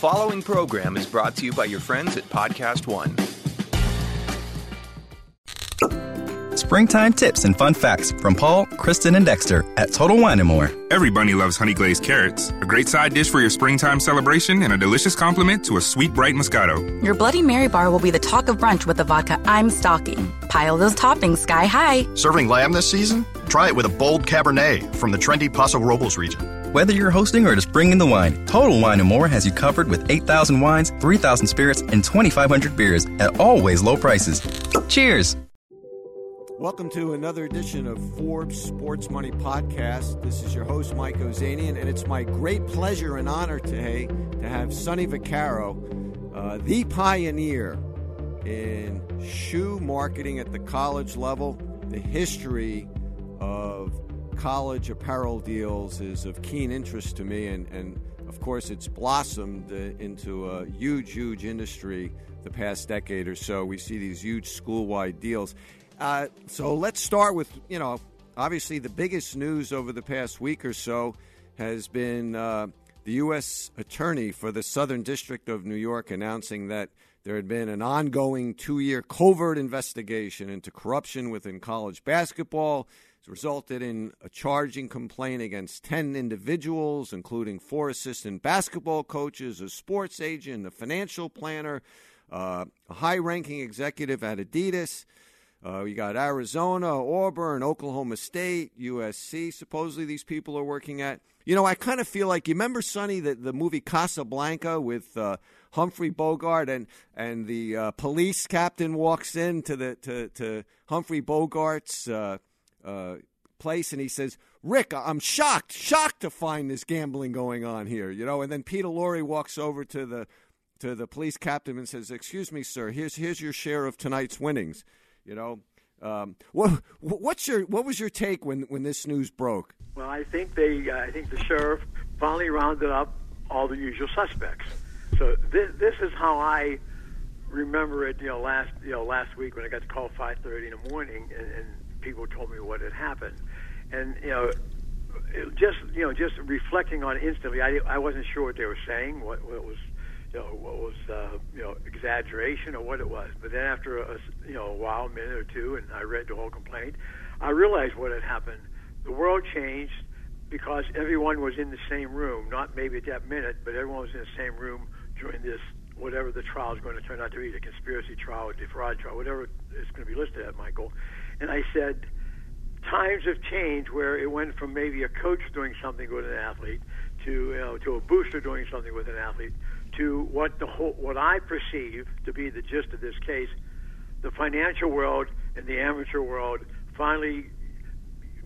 following program is brought to you by your friends at Podcast One. Springtime tips and fun facts from Paul, Kristen, and Dexter at Total Wine & More. Everybody loves honey glazed carrots. A great side dish for your springtime celebration and a delicious complement to a sweet, bright Moscato. Your Bloody Mary bar will be the talk of brunch with the vodka I'm stocking. Pile those toppings sky high. Serving lamb this season? Try it with a bold Cabernet from the trendy Paso Robles region. Whether you're hosting or just bringing the wine, Total Wine & More has you covered with 8,000 wines, 3,000 spirits, and 2,500 beers at always low prices. Cheers! Welcome to another edition of Forbes Sports Money Podcast. This is your host, Mike Ozanian, and it's my great pleasure and honor today to have Sonny Vaccaro, uh, the pioneer in shoe marketing at the college level. The history of college apparel deals is of keen interest to me, and, and of course, it's blossomed uh, into a huge, huge industry the past decade or so. We see these huge school wide deals. Uh, so let's start with, you know, obviously the biggest news over the past week or so has been uh, the U.S. Attorney for the Southern District of New York announcing that there had been an ongoing two year covert investigation into corruption within college basketball. It's resulted in a charging complaint against 10 individuals, including four assistant basketball coaches, a sports agent, a financial planner, uh, a high ranking executive at Adidas. Uh, you got Arizona, Auburn, Oklahoma State, USC. Supposedly these people are working at. You know, I kind of feel like you remember Sonny the the movie Casablanca with uh, Humphrey Bogart and and the uh, police captain walks in to the to to Humphrey Bogart's uh, place and he says, "Rick, I'm shocked, shocked to find this gambling going on here." You know, and then Peter Lorre walks over to the to the police captain and says, "Excuse me, sir. Here's here's your share of tonight's winnings." You know, um, what what's your what was your take when when this news broke? Well, I think they uh, I think the sheriff finally rounded up all the usual suspects. So this this is how I remember it. You know, last you know last week when I got to call 5:30 in the morning and, and people told me what had happened, and you know. Just you know, just reflecting on it instantly, I, I wasn't sure what they were saying, what, what was you know what was uh, you know exaggeration or what it was. But then after a you know a while, a minute or two, and I read the whole complaint, I realized what had happened. The world changed because everyone was in the same room. Not maybe at that minute, but everyone was in the same room during this whatever the trial is going to turn out to be, the conspiracy trial or fraud trial, whatever it's going to be listed at, Michael. And I said, times have changed where it went from maybe a coach doing something with an athlete to you know to a booster doing something with an athlete to what the whole, what I perceive to be the gist of this case, the financial world and the amateur world finally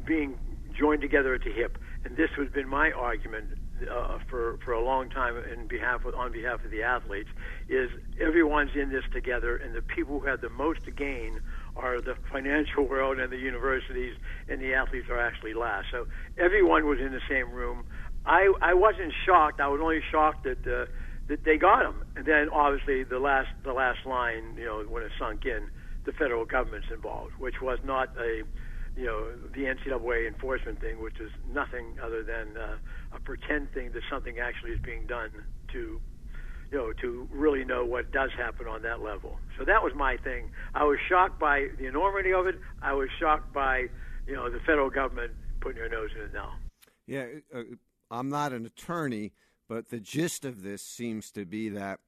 being joined together at the hip. And this has been my argument uh, for for a long time in behalf of, on behalf of the athletes is everyone's in this together, and the people who have the most to gain are the financial world and the universities, and the athletes are actually last. So everyone was in the same room. I I wasn't shocked. I was only shocked that. Uh, that they got him. And then obviously the last the last line, you know, when it sunk in, the federal government's involved, which was not a you know the NCAA enforcement thing, which is nothing other than uh, a pretend thing that something actually is being done to you know to really know what does happen on that level. So that was my thing. I was shocked by the enormity of it. I was shocked by you know the federal government putting their nose in it now. Yeah, uh, I'm not an attorney but the gist of this seems to be that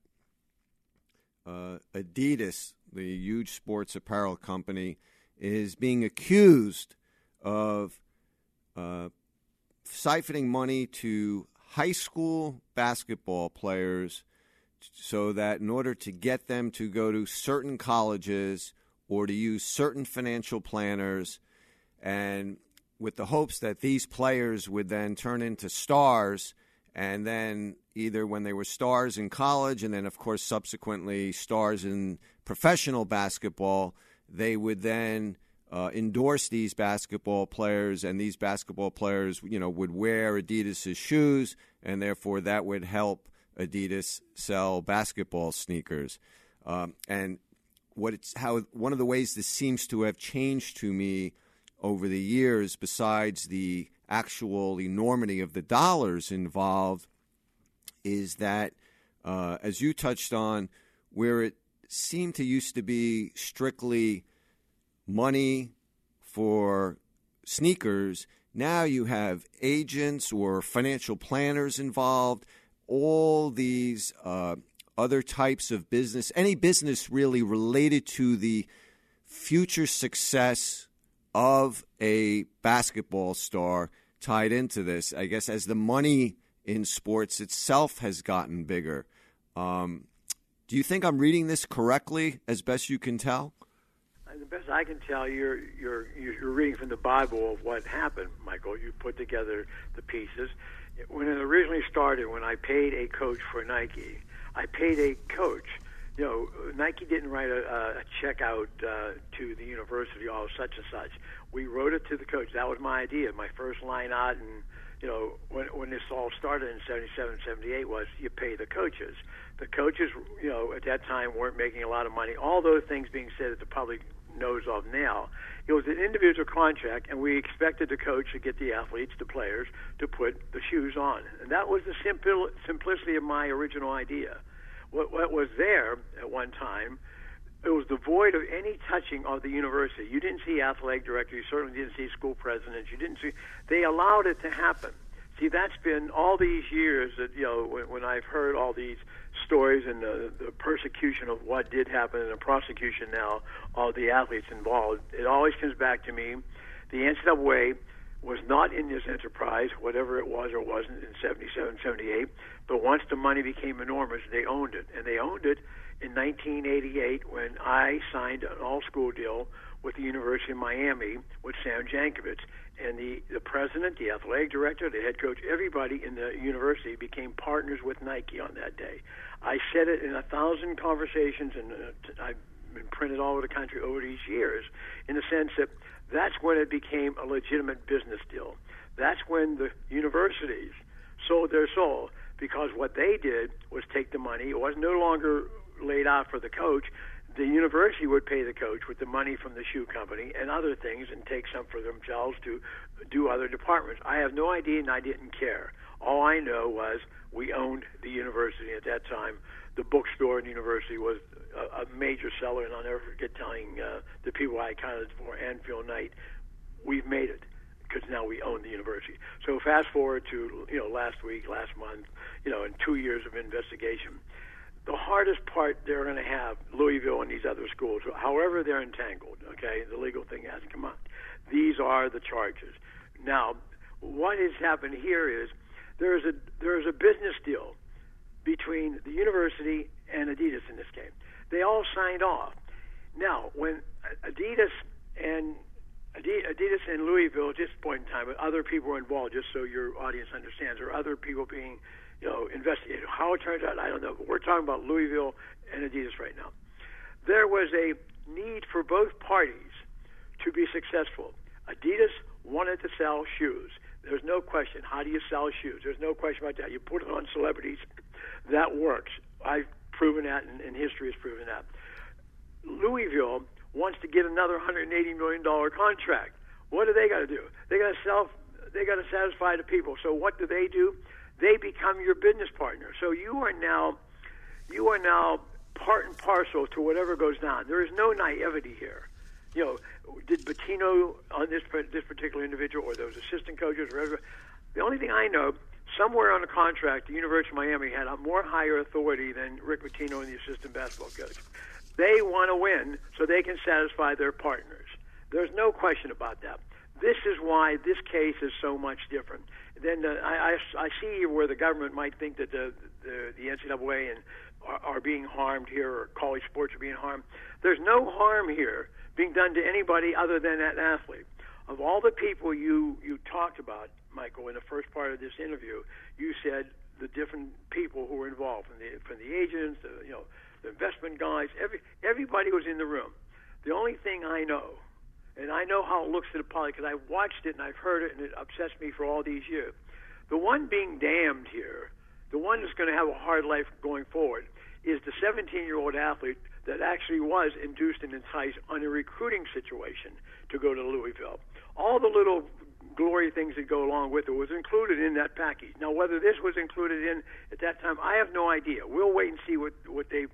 uh, Adidas, the huge sports apparel company, is being accused of uh, siphoning money to high school basketball players so that in order to get them to go to certain colleges or to use certain financial planners and with the hopes that these players would then turn into stars – and then either when they were stars in college and then of course subsequently stars in professional basketball they would then uh, endorse these basketball players and these basketball players you know would wear adidas's shoes and therefore that would help adidas sell basketball sneakers um, and what it's how one of the ways this seems to have changed to me over the years besides the actual enormity of the dollars involved is that uh, as you touched on, where it seemed to used to be strictly money for sneakers. Now you have agents or financial planners involved, all these uh, other types of business, any business really related to the future success of a basketball star tied into this. I guess as the money in sports itself has gotten bigger. Um, do you think I'm reading this correctly, as best you can tell? The best I can tell, you're you're you're reading from the Bible of what happened, Michael. You put together the pieces. When it originally started, when I paid a coach for Nike, I paid a coach. You know, Nike didn't write a, a check out uh, to the university, all such and such. We wrote it to the coach. That was my idea. My first line out, and you know, when when this all started in '77, '78, was you pay the coaches. The coaches, you know, at that time weren't making a lot of money. All those things being said that the public knows of now. It was an individual contract, and we expected the coach to get the athletes, the players, to put the shoes on. And that was the simple simplicity of my original idea. What, what was there at one time, it was devoid of any touching of the university. You didn't see athletic directors, you certainly didn't see school presidents, you didn't see. They allowed it to happen. See, that's been all these years that you know when, when I've heard all these stories and the, the persecution of what did happen and the prosecution now of the athletes involved, it always comes back to me. The NCAA was not in this enterprise, whatever it was or wasn't in 77, 78, but once the money became enormous, they owned it. And they owned it in 1988 when I signed an all school deal with the University of Miami with Sam Jankovich and the, the president, the athletic director, the head coach, everybody in the university became partners with Nike on that day. I said it in a thousand conversations, and uh, I've been printed all over the country over these years, in the sense that that's when it became a legitimate business deal. That's when the universities sold their soul because what they did was take the money. It was no longer laid out for the coach the university would pay the coach with the money from the shoe company and other things and take some for themselves to do other departments. I have no idea and I didn't care. All I know was we owned the university at that time. The bookstore in the university was a, a major seller, and I'll never forget telling uh, the people I accounted for and Phil Knight, we've made it because now we own the university. So fast forward to you know last week, last month, you know, in two years of investigation the hardest part they're going to have, Louisville and these other schools, however they're entangled, okay, the legal thing has to come out. These are the charges. Now, what has happened here is there is a there is a business deal between the university and Adidas in this game. They all signed off. Now, when Adidas and Adidas and Louisville, at this point in time, other people were involved, just so your audience understands, or other people being you know, investigated. How it turns out, I don't know. But we're talking about Louisville and Adidas right now. There was a need for both parties to be successful. Adidas wanted to sell shoes. There's no question. How do you sell shoes? There's no question about that. You put it on celebrities. That works. I've proven that, and, and history has proven that. Louisville wants to get another 180 million dollar contract. What do they got to do? They got to sell. They got to satisfy the people. So what do they do? They become your business partner. So you are now you are now part and parcel to whatever goes down. There is no naivety here. You know, did Pitino on this this particular individual or those assistant coaches or whatever? The only thing I know, somewhere on the contract, the University of Miami had a more higher authority than Rick Pitino and the assistant basketball coach. They want to win so they can satisfy their partners. There's no question about that. This is why this case is so much different then uh, I, I, I see where the government might think that the the, the NCAA and are, are being harmed here, or college sports are being harmed. There's no harm here being done to anybody other than that athlete. Of all the people you you talked about, Michael, in the first part of this interview, you said the different people who were involved, from the from the agents, the, you know, the investment guys, every everybody was in the room. The only thing I know and I know how it looks to the public because I've watched it and I've heard it, and it upsets me for all these years. The one being damned here, the one that's going to have a hard life going forward, is the 17-year-old athlete that actually was induced and enticed on a recruiting situation to go to Louisville. All the little glory things that go along with it was included in that package. Now, whether this was included in at that time, I have no idea. We'll wait and see what what they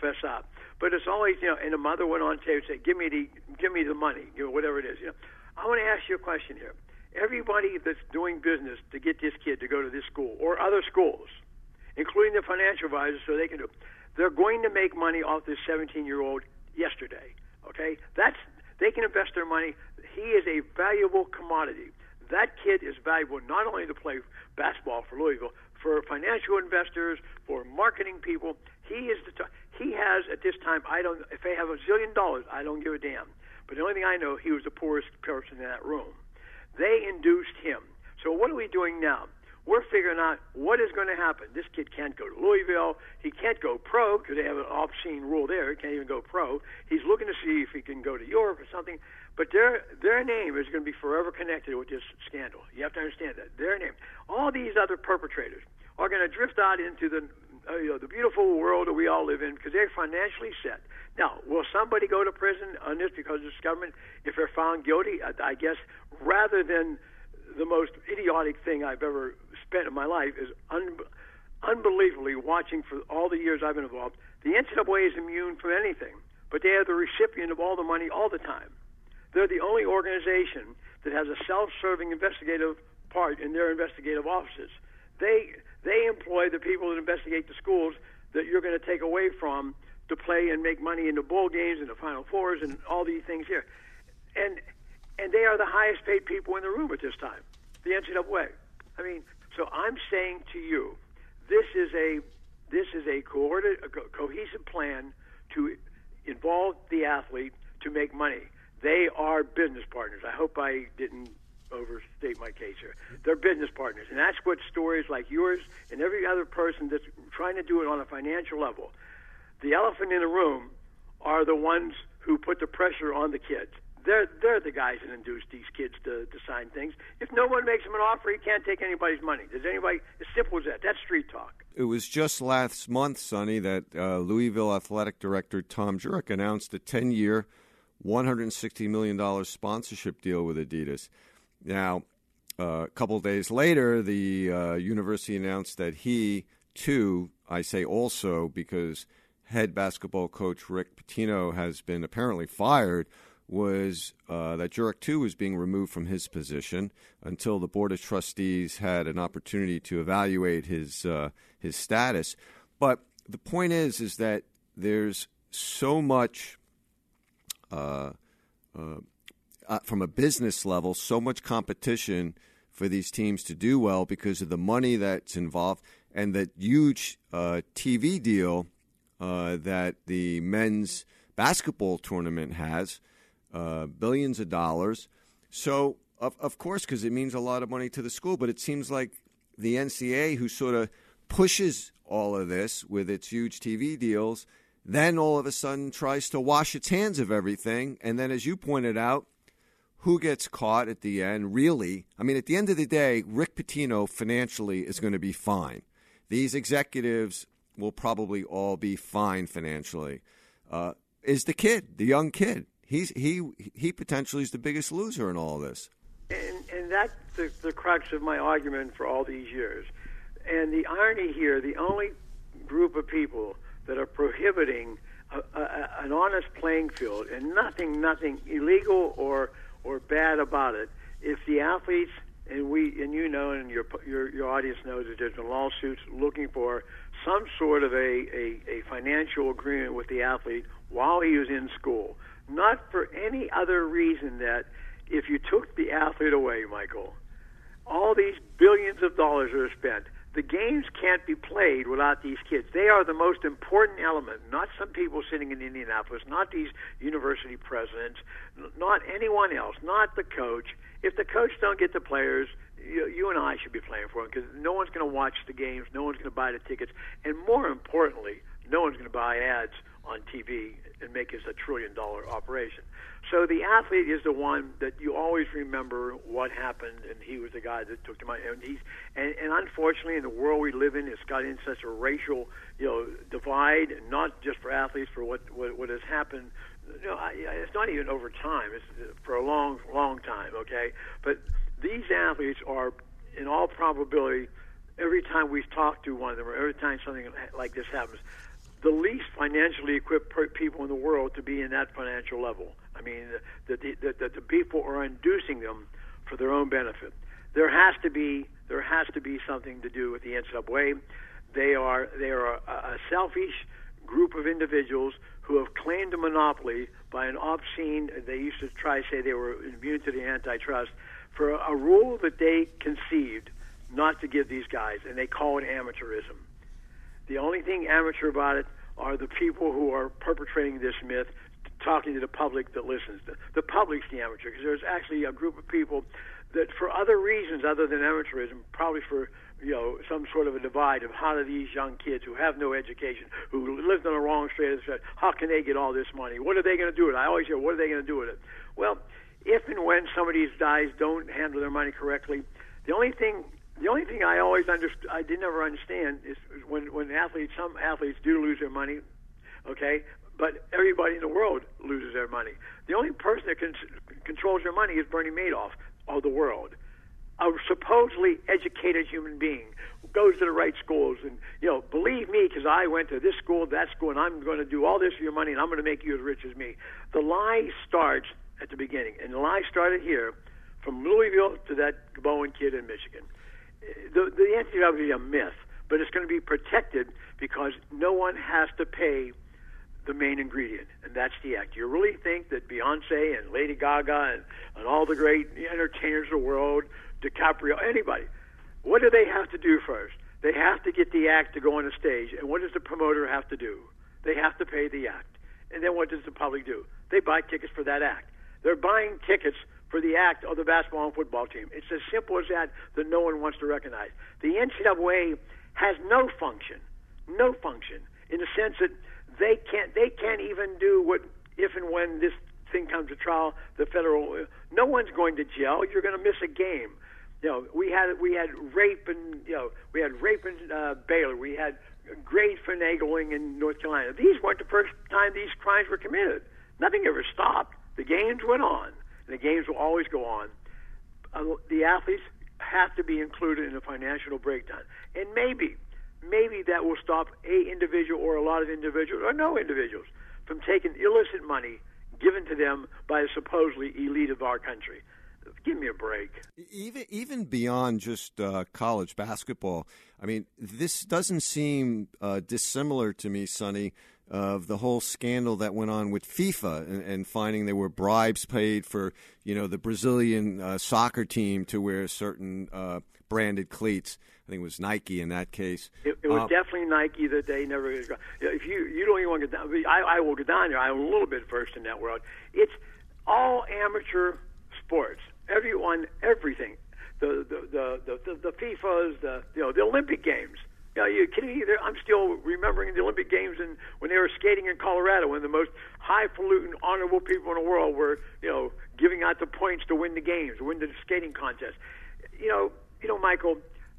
fess up. But it's always, you know, and the mother went on tape and said, "Give me the, give me the money, you know, whatever it is." You know, I want to ask you a question here. Everybody that's doing business to get this kid to go to this school or other schools, including the financial advisors, so they can do, they're going to make money off this 17-year-old yesterday. Okay, that's they can invest their money. He is a valuable commodity. That kid is valuable not only to play basketball for Louisville, for financial investors, for marketing people. He is the t- he has at this time. I don't. If they have a zillion dollars, I don't give a damn. But the only thing I know, he was the poorest person in that room. They induced him. So what are we doing now? We're figuring out what is going to happen. This kid can't go to Louisville. He can't go pro because they have an obscene rule there. He can't even go pro. He's looking to see if he can go to Europe or something. But their their name is going to be forever connected with this scandal. You have to understand that their name. All these other perpetrators are going to drift out into the uh, you know, the beautiful world that we all live in because they're financially set. Now, will somebody go to prison on this because of this government if they're found guilty? I, I guess rather than the most idiotic thing I've ever spent in my life is un- unbelievably watching for all the years I've been involved. The NCAA is immune from anything, but they are the recipient of all the money all the time. They're the only organization that has a self-serving investigative part in their investigative offices. They they employ the people that investigate the schools that you're going to take away from to play and make money in the bowl games and the Final Fours and all these things here. And and they are the highest paid people in the room at this time, the NCAA. I mean, so I'm saying to you, this is a this is a, coordinated, a co- cohesive plan to involve the athlete to make money. They are business partners. I hope I didn't overstate my case here. They're business partners, and that's what stories like yours and every other person that's trying to do it on a financial level. The elephant in the room are the ones who put the pressure on the kids. They're they're the guys that induce these kids to, to sign things. If no one makes him an offer, he can't take anybody's money. Does anybody? As simple as that. That's street talk. It was just last month, Sonny, that uh, Louisville athletic director Tom Jurich announced a 10 year, $160 million sponsorship deal with Adidas. Now, uh, a couple days later, the uh, university announced that he, too, I say also because head basketball coach Rick Pitino has been apparently fired, was uh, that Jurich, too, was being removed from his position until the Board of Trustees had an opportunity to evaluate his, uh, his status. But the point is, is that there's so much uh, from a business level, so much competition for these teams to do well because of the money that's involved and that huge uh, TV deal uh, that the men's basketball tournament has, uh, billions of dollars. So, of, of course, because it means a lot of money to the school, but it seems like the NCAA, who sort of pushes all of this with its huge TV deals, then all of a sudden tries to wash its hands of everything. And then, as you pointed out, who gets caught at the end, really, I mean, at the end of the day, Rick Pitino financially is going to be fine. These executives will probably all be fine financially. Uh, is the kid, the young kid. He's he he potentially is the biggest loser in all this. And, and that's the, the crux of my argument for all these years. And the irony here, the only group of people that are prohibiting a, a, an honest playing field and nothing, nothing illegal or or bad about it. If the athletes and we and you know and your your your audience knows that there's been lawsuits looking for some sort of a, a, a financial agreement with the athlete while he was in school, not for any other reason that if you took the athlete away, Michael, all these billions of dollars are spent. The games can't be played without these kids. They are the most important element, not some people sitting in Indianapolis, not these university presidents, not anyone else, not the coach. If the coach don't get the players, you, you and I should be playing for them because no one's going to watch the games, no one's going to buy the tickets, and more importantly, no one's going to buy ads on TV and make this a trillion dollar operation. So the athlete is the one that you always remember what happened, and he was the guy that took the money. And he's and, and unfortunately, in the world we live in, it's got in such a racial, you know, divide, not just for athletes, for what what, what has happened. Know, I, it's not even over time; it's uh, for a long, long time. Okay, but these athletes are, in all probability, every time we talk to one of them, or every time something like this happens, the least financially equipped people in the world to be in that financial level. I mean, that the, the, the, people are inducing them for their own benefit. There has to be there has to be something to do with the NCAA. They are they are a, a selfish group of individuals who have claimed a monopoly by an obscene. They used to try to say they were immune to the antitrust for a, a rule that they conceived not to give these guys, and they call it amateurism. The only thing amateur about it are the people who are perpetrating this myth, talking to the public that listens. The, the public's the amateur because there's actually a group of people that, for other reasons other than amateurism, probably for you know some sort of a divide of how do these young kids who have no education, who lived on the wrong street, how can they get all this money? What are they going to do with it? I always hear, what are they going to do with it? Well, if and when some of these guys don't handle their money correctly, the only thing the only thing I always understood, I did never understand is when when athletes, some athletes do lose their money, okay, but everybody in the world loses their money. The only person that controls their money is Bernie Madoff of the world, a supposedly educated human being goes to the right schools and you know believe me because i went to this school that school and i'm going to do all this for your money and i'm going to make you as rich as me the lie starts at the beginning and the lie started here from louisville to that bowen kid in michigan the, the NCAA is a myth, but it's going to be protected because no one has to pay the main ingredient, and that's the act. You really think that Beyonce and Lady Gaga and, and all the great entertainers of the world, DiCaprio, anybody, what do they have to do first? They have to get the act to go on the stage, and what does the promoter have to do? They have to pay the act. And then what does the public do? They buy tickets for that act. They're buying tickets for the act of the basketball and football team. It's as simple as that that no one wants to recognize. The NCAA has no function, no function in the sense that they can't they can't even do what if and when this thing comes to trial, the federal no one's going to jail. You're going to miss a game. You know, we had we had rape and you know we had rape in uh, Baylor. We had great finagling in North Carolina. These weren't the first time these crimes were committed. Nothing ever stopped. The games went on and the games will always go on. Uh, the athletes have to be included in the financial breakdown, and maybe, maybe that will stop a individual or a lot of individuals or no individuals from taking illicit money given to them by the supposedly elite of our country. Give me a break. Even even beyond just uh, college basketball, I mean, this doesn't seem uh, dissimilar to me, Sonny, of the whole scandal that went on with FIFA and, and, finding there were bribes paid for you know the Brazilian uh, soccer team to wear certain uh, branded cleats. I think it was Nike in that case. It, it was um, definitely Nike that they never. If you you don't even want to get down, I, I will get down there. I'm a little bit first in that world. It's all amateur sports. Everyone, everything. The the the the, the, the FIFA's, the you know the Olympic Games yeah, you kidding me? I'm still remembering the Olympic Games and when they were skating in Colorado, when the most highfalutin, honorable people in the world were, you know, giving out the points to win the games, win the skating contest. You know, you know, Michael,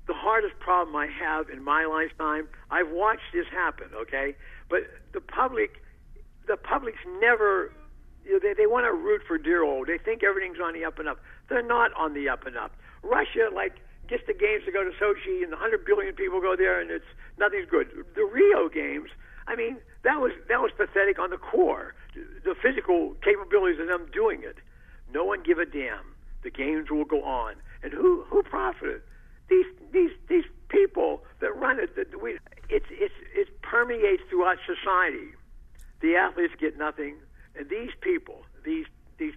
the hardest problem I have in my lifetime, I've watched this happen, okay? But the public, the public's never, you know, they, they want to root for dear old. They think everything's on the up and up. They're not on the up and up. Russia, like gets the games to go to Sochi, and 100 billion people go there, and it's nothing's good. The Rio games, I mean, that was that was pathetic on the core, the physical capabilities of them doing it. No one give a damn. The games will go on, and who who profited? These these these people that run it. That we, it's it's it permeates throughout society. The athletes get nothing, and these people, these these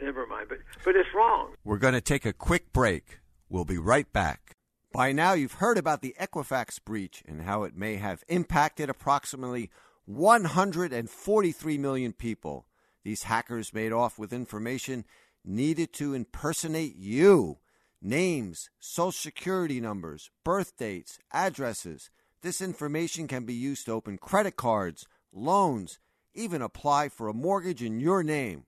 never mind. But but it's wrong. We're going to take a quick break. We'll be right back. By now, you've heard about the Equifax breach and how it may have impacted approximately 143 million people. These hackers made off with information needed to impersonate you names, social security numbers, birth dates, addresses. This information can be used to open credit cards, loans, even apply for a mortgage in your name.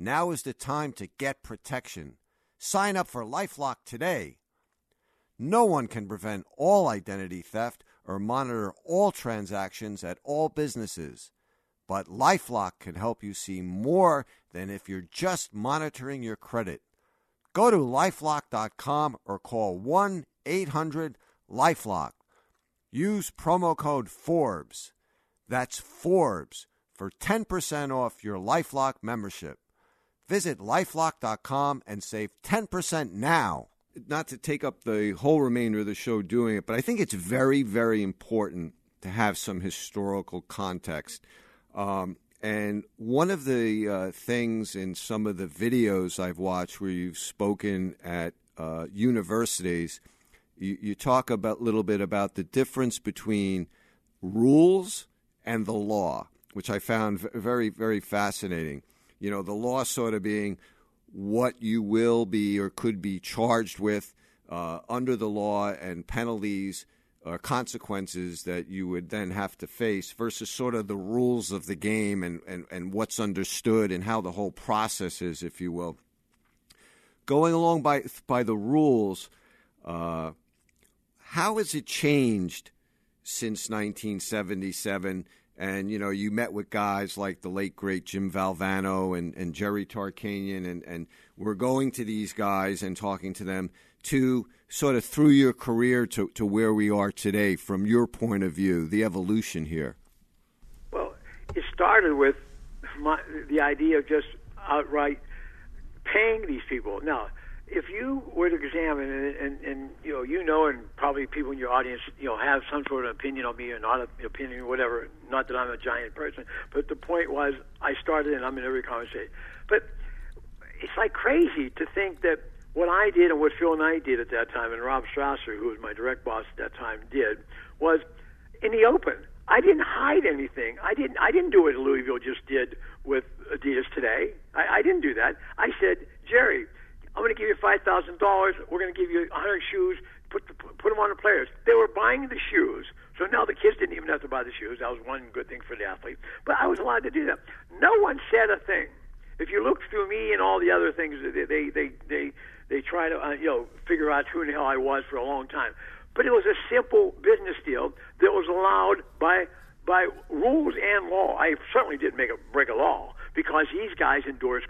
Now is the time to get protection. Sign up for Lifelock today. No one can prevent all identity theft or monitor all transactions at all businesses. but Lifelock can help you see more than if you're just monitoring your credit. Go to lifelock.com or call 1 800 Lifelock. Use promo code Forbes. That's Forbes for 10% off your Lifelock membership. Visit lifelock.com and save 10% now. Not to take up the whole remainder of the show doing it, but I think it's very, very important to have some historical context. Um, and one of the uh, things in some of the videos I've watched where you've spoken at uh, universities, you, you talk a little bit about the difference between rules and the law, which I found very, very fascinating. You know, the law sort of being what you will be or could be charged with uh, under the law and penalties or uh, consequences that you would then have to face versus sort of the rules of the game and, and, and what's understood and how the whole process is, if you will. Going along by, by the rules, uh, how has it changed since 1977? And you know, you met with guys like the late great Jim Valvano and, and Jerry Tarkanian, and, and we're going to these guys and talking to them to sort of through your career to, to where we are today from your point of view, the evolution here. Well, it started with my, the idea of just outright paying these people. Now, if you were to examine and, and, and you know you know and probably people in your audience you know have some sort of opinion on me or not an opinion or whatever not that I'm a giant person but the point was I started and I'm in every conversation but it's like crazy to think that what I did and what Phil Knight did at that time and Rob Strasser who was my direct boss at that time did was in the open I didn't hide anything. I didn't. I didn't do what Louisville just did with Adidas today. I, I didn't do that. I said, Jerry, I'm going to give you five thousand dollars. We're going to give you a hundred shoes. Put the, put them on the players. They were buying the shoes, so now the kids didn't even have to buy the shoes. That was one good thing for the athlete. But I was allowed to do that. No one said a thing. If you look through me and all the other things, they they they they, they try to uh, you know figure out who the hell I was for a long time. But it was a simple business deal that was allowed by by rules and law. I certainly didn't make a break a law because these guys endorsed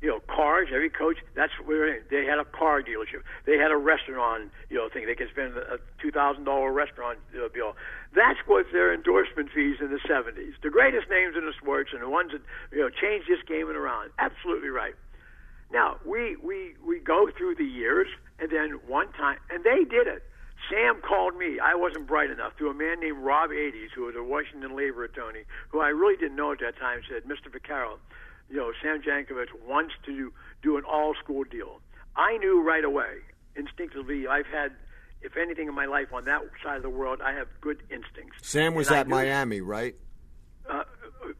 you know, cars. Every coach, that's where they had a car dealership. They had a restaurant, you know, thing. They could spend a two thousand dollar restaurant bill. That's what their endorsement fees in the seventies. The greatest names in the sports and the ones that you know changed this game and around. Absolutely right. Now we we we go through the years, and then one time, and they did it. Sam called me. I wasn't bright enough to a man named Rob Ades, who was a Washington labor attorney, who I really didn't know at that time. Said, "Mr. Vaccaro, you know, Sam Jankovich wants to do, an all school deal. I knew right away, instinctively, I've had, if anything in my life on that side of the world, I have good instincts. Sam was and at Miami, right? Uh,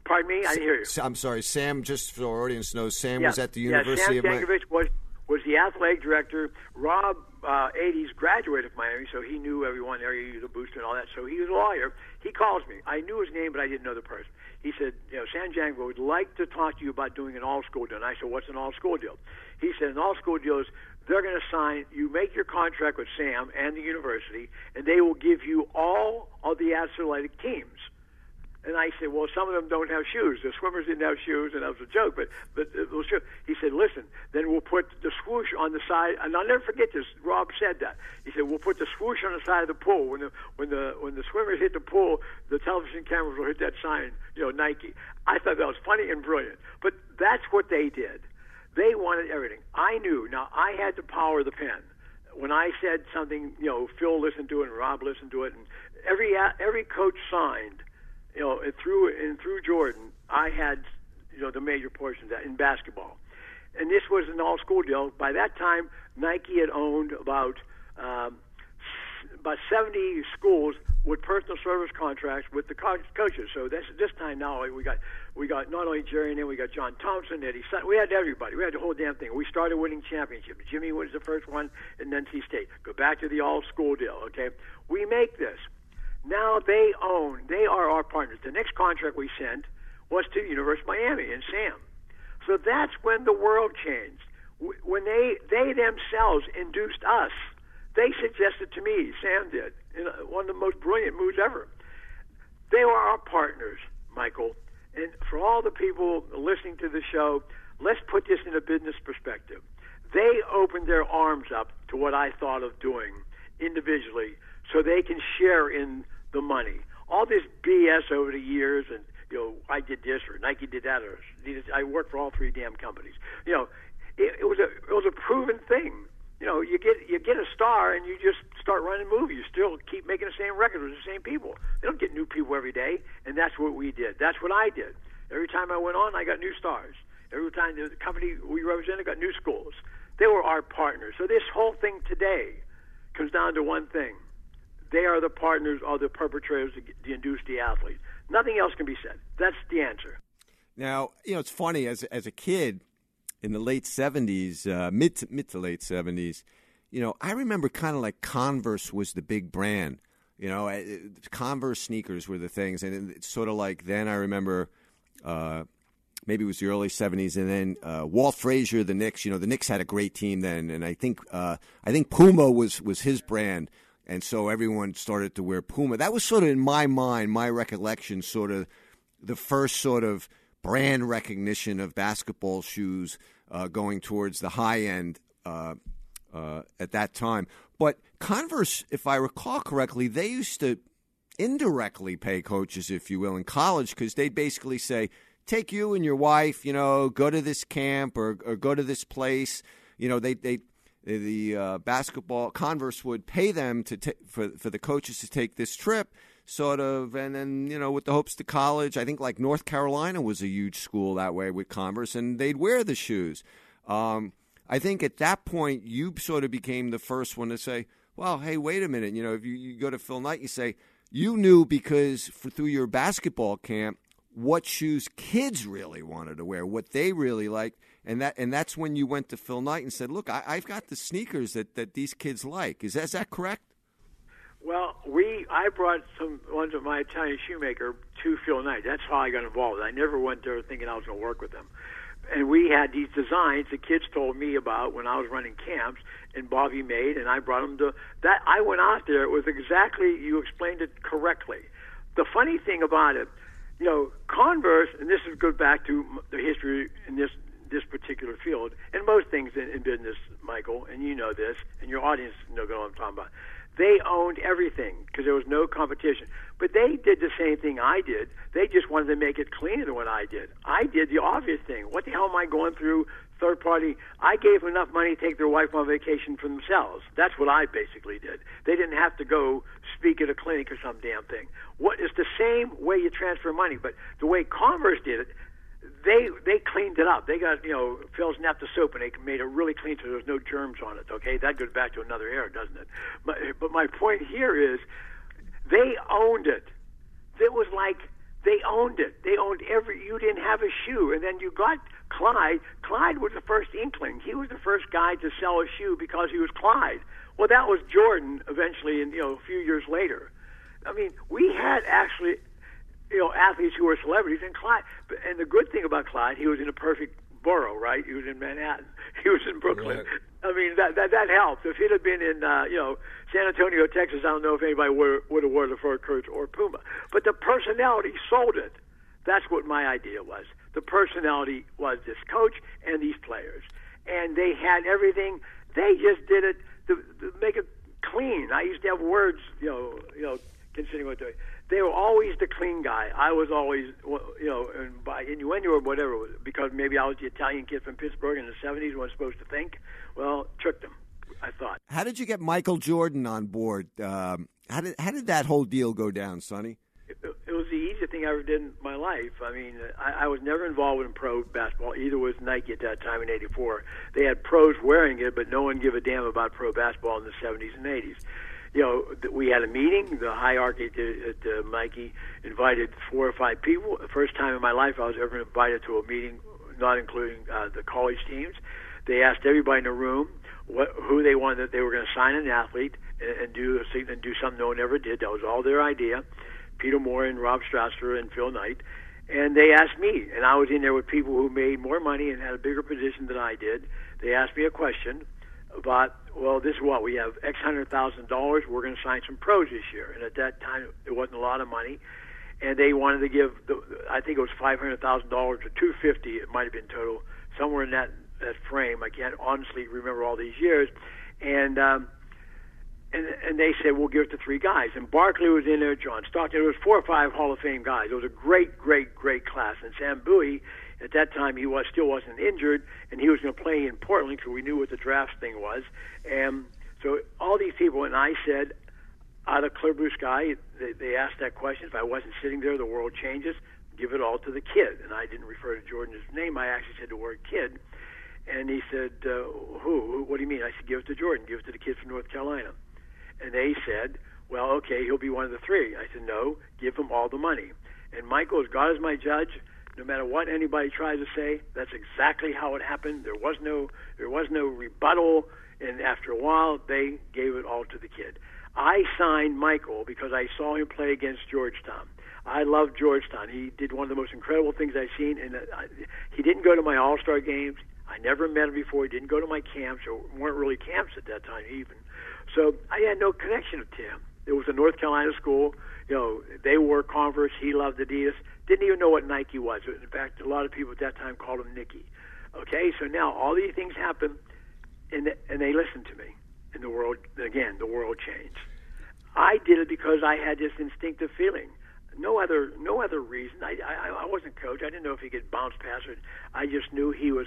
pardon me, I didn't hear you. I'm sorry, Sam. Just for our audience knows, Sam yeah. was at the yeah, University Sam of Miami. Jankovich was was the athletic director. Rob uh, Ades graduated from Miami, so he knew everyone there. He was a booster and all that. So he was a lawyer. He calls me. I knew his name, but I didn't know the person. He said, you know, Sam Jango would like to talk to you about doing an all-school deal. And I said, what's an all-school deal? He said, an all-school deal is they're going to sign, you make your contract with Sam and the university, and they will give you all of the athletic teams. I said, well, some of them don't have shoes. The swimmers didn't have shoes, and that was a joke. But but it was he said, listen, then we'll put the swoosh on the side. And I'll never forget this. Rob said that. He said, we'll put the swoosh on the side of the pool. When the when the when the swimmers hit the pool, the television cameras will hit that sign, you know, Nike. I thought that was funny and brilliant. But that's what they did. They wanted everything. I knew. Now I had the power of the pen. When I said something, you know, Phil listened to it and Rob listened to it, and every every coach signed you know, and through and through Jordan, I had, you know, the major portion of that in basketball, and this was an all-school deal. By that time, Nike had owned about um, about 70 schools with personal service contracts with the co- coaches. So this this time now we got we got not only Jerry and then we got John Thompson, Eddie Sutton. We had everybody. We had the whole damn thing. We started winning championships. Jimmy was the first one in NC State. Go back to the all-school deal. Okay, we make this. Now they own, they are our partners. The next contract we sent was to University of Miami and Sam. So that's when the world changed. When they, they themselves induced us, they suggested to me, Sam did, one of the most brilliant moves ever. They were our partners, Michael, And for all the people listening to the show, let's put this in a business perspective. They opened their arms up to what I thought of doing individually so they can share in the money. All this BS over the years and you know, I did this or Nike did that or I worked for all three damn companies. You know, it, it was a it was a proven thing. You know, you get you get a star and you just start running movies. You still keep making the same records with the same people. They don't get new people every day, and that's what we did. That's what I did. Every time I went on, I got new stars. Every time the company we represented got new schools. They were our partners. So this whole thing today comes down to one thing. They are the partners or the perpetrators to induce the athlete. Nothing else can be said. That's the answer. Now, you know, it's funny as as a kid in the late '70s, uh, mid to, mid to late '70s. You know, I remember kind of like Converse was the big brand. You know, Converse sneakers were the things, and it's sort of like then I remember. Uh, maybe it was the early '70s, and then uh, Walt Frazier, the Knicks. You know, the Knicks had a great team then, and I think uh, I think Puma was was his brand and so everyone started to wear Puma. That was sort of in my mind, my recollection, sort of the first sort of brand recognition of basketball shoes uh, going towards the high end uh, uh, at that time. But Converse, if I recall correctly, they used to indirectly pay coaches, if you will, in college because they'd basically say, "Take you and your wife, you know, go to this camp or, or go to this place." You know, they they the uh, basketball Converse would pay them to t- for for the coaches to take this trip, sort of, and then you know with the hopes to college. I think like North Carolina was a huge school that way with Converse, and they'd wear the shoes. Um, I think at that point you sort of became the first one to say, "Well, hey, wait a minute." You know, if you, you go to Phil Knight, you say you knew because for, through your basketball camp what shoes kids really wanted to wear, what they really liked and that and that's when you went to Phil Knight and said, "Look, I, have got the sneakers that, that these kids like." Is that, is that correct? Well, we I brought some ones of my Italian shoemaker to Phil Knight. That's how I got involved. I never went there thinking I was going to work with them. And we had these designs the kids told me about when I was running camps, and Bobby made, and I brought them to that. I went out there. It was exactly you explained it correctly. The funny thing about it, you know, Converse, and this is good back to the history in this this particular field, and most things in, in business, Michael, and you know this, and your audience know what I'm talking about. They owned everything because there was no competition. But they did the same thing I did. They just wanted to make it cleaner than what I did. I did the obvious thing. What the hell am I going through third party? I gave them enough money to take their wife on vacation for themselves. That's what I basically did. They didn't have to go speak at a clinic or some damn thing. What is the same way you transfer money, but the way Converse did it, they they cleaned it up. They got you know Fels-Naptha soap and they made it really clean so there's no germs on it. Okay, that goes back to another era, doesn't it? But but my point here is they owned it. It was like they owned it. They owned every. You didn't have a shoe, and then you got Clyde. Clyde was the first inkling. He was the first guy to sell a shoe because he was Clyde. Well, that was Jordan eventually, and you know a few years later. I mean, we had actually you know, athletes who were celebrities. And Clyde, and the good thing about Clyde, he was in a perfect borough, right? He was in Manhattan. He was in Brooklyn. Right. I mean, that that that helped. If he'd have been in, uh, you know, San Antonio, Texas, I don't know if anybody would would have worn the fur coats or Puma. But the personality sold it. That's what my idea was. The personality was this coach and these players, and they had everything. They just did it to, to make it clean. I used to have words, you know, you know, considering what they they were always the clean guy. I was always, you know, and by innuendo or whatever, because maybe I was the Italian kid from Pittsburgh in the 70s wasn't supposed to think. Well, tricked them, I thought. How did you get Michael Jordan on board? Um, how did how did that whole deal go down, Sonny? It, it was the easiest thing I ever did in my life. I mean, I, I was never involved in pro basketball. Either was Nike at that time in '84. They had pros wearing it, but no one gave a damn about pro basketball in the '70s and '80s you know, we had a meeting. The hierarchy at, at uh, Mikey invited four or five people. The first time in my life I was ever invited to a meeting, not including uh, the college teams. They asked everybody in the room what, who they wanted. That they were going to sign an athlete and, and do a, and do something no one ever did. That was all their idea. Peter Moore and Rob Strasser and Phil Knight. And they asked me, and I was in there with people who made more money and had a bigger position than I did. They asked me a question about well, this is what we have X hundred thousand dollars. We're going to sign some pros this year, and at that time it wasn't a lot of money. and they wanted to give the, I think it was five hundred thousand dollars or two fifty. It might have been total, somewhere in that that frame. I can't honestly remember all these years, and. um and and they said we'll give it to three guys. And Barkley was in there, John Stockton. There was four or five Hall of Fame guys. It was a great, great, great class. And Sam Bowie, at that time, he was still wasn't injured, and he was going to play in Portland because we knew what the draft thing was. And so all these people, and I said, out of clear blue sky, they, they asked that question. If I wasn't sitting there, the world changes. Give it all to the kid. And I didn't refer to Jordan's name. I actually said the word kid. And he said, uh, who? What do you mean? I said, give it to Jordan. Give it to the kid from North Carolina. And they said, well, okay, he'll be one of the three. I said, no, give him all the money. And Michael, as God is my judge, no matter what anybody tries to say, that's exactly how it happened. There was no, there was no rebuttal. And after a while, they gave it all to the kid. I signed Michael because I saw him play against Georgetown. I love Georgetown. He did one of the most incredible things I've seen, and uh, he didn't go to my All Star games. I never met him before. He didn't go to my camps, or weren't really camps at that time even. So I had no connection to him. It was a North Carolina school. You know, they wore Converse. He loved Adidas. Didn't even know what Nike was. In fact, a lot of people at that time called him Nicky. Okay, so now all these things happen, and and they listened to me, and the world again, the world changed. I did it because I had this instinctive feeling. No other, no other reason. I, I, I wasn't coach. I didn't know if he could bounce pass it. I just knew he was,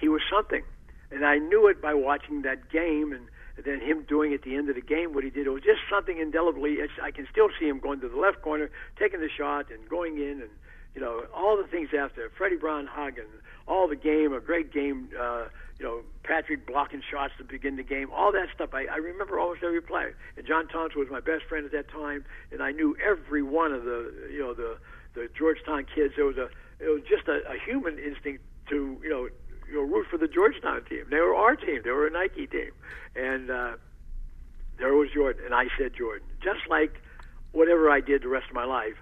he was something, and I knew it by watching that game and then him doing at the end of the game what he did. It was just something indelibly. It's, I can still see him going to the left corner, taking the shot, and going in, and you know all the things after Freddie Brown hug and all the game, a great game. Uh, you know, Patrick blocking shots to begin the game, all that stuff. I, I remember almost every play. And John Thompson was my best friend at that time, and I knew every one of the, you know, the the Georgetown kids. There was a, it was just a, a human instinct to, you know, you know, root for the Georgetown team. They were our team. They were a Nike team, and uh, there was Jordan, and I said Jordan. Just like whatever I did the rest of my life,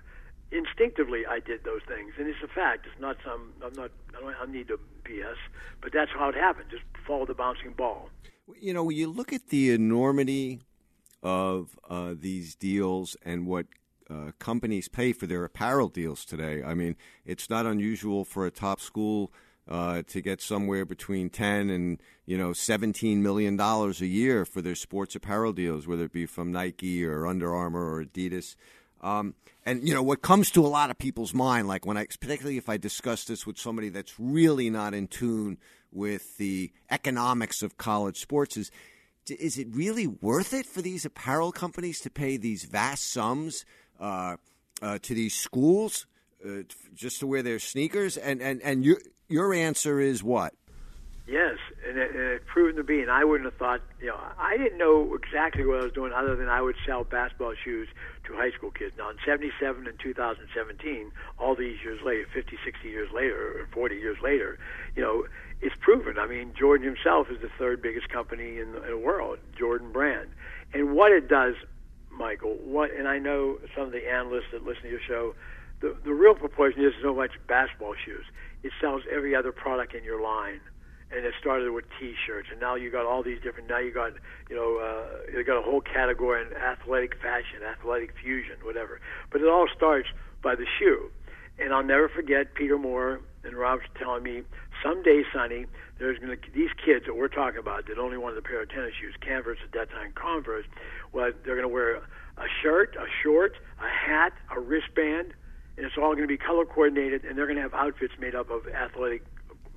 instinctively I did those things, and it's a fact. It's not some. I'm not. I don't I need to BS, but that's how it happened. Just follow the bouncing ball. You know, when you look at the enormity of uh, these deals and what uh, companies pay for their apparel deals today. I mean, it's not unusual for a top school uh, to get somewhere between ten and you know seventeen million dollars a year for their sports apparel deals, whether it be from Nike or Under Armour or Adidas. Um, and you know what comes to a lot of people's mind, like when I, particularly if I discuss this with somebody that's really not in tune with the economics of college sports, is is it really worth it for these apparel companies to pay these vast sums uh, uh, to these schools uh, just to wear their sneakers? And and and your your answer is what? Yes, and it, and it proven to be. And I wouldn't have thought, you know, I didn't know exactly what I was doing other than I would sell basketball shoes to high school kids. Now, in 77 and 2017, all these years later, 50, 60 years later, or 40 years later, you know, it's proven. I mean, Jordan himself is the third biggest company in the, in the world, Jordan Brand. And what it does, Michael, what, and I know some of the analysts that listen to your show, the, the real proportion isn't so much basketball shoes. It sells every other product in your line and it started with T-shirts, and now you got all these different. Now you got you know uh, you got a whole category in athletic fashion, athletic fusion, whatever. But it all starts by the shoe, and I'll never forget Peter Moore and Rob's telling me someday, Sonny, there's going to these kids that we're talking about that only wanted a pair of tennis shoes, Converse at that time, Converse. Well, they're going to wear a shirt, a short, a hat, a wristband, and it's all going to be color coordinated, and they're going to have outfits made up of athletic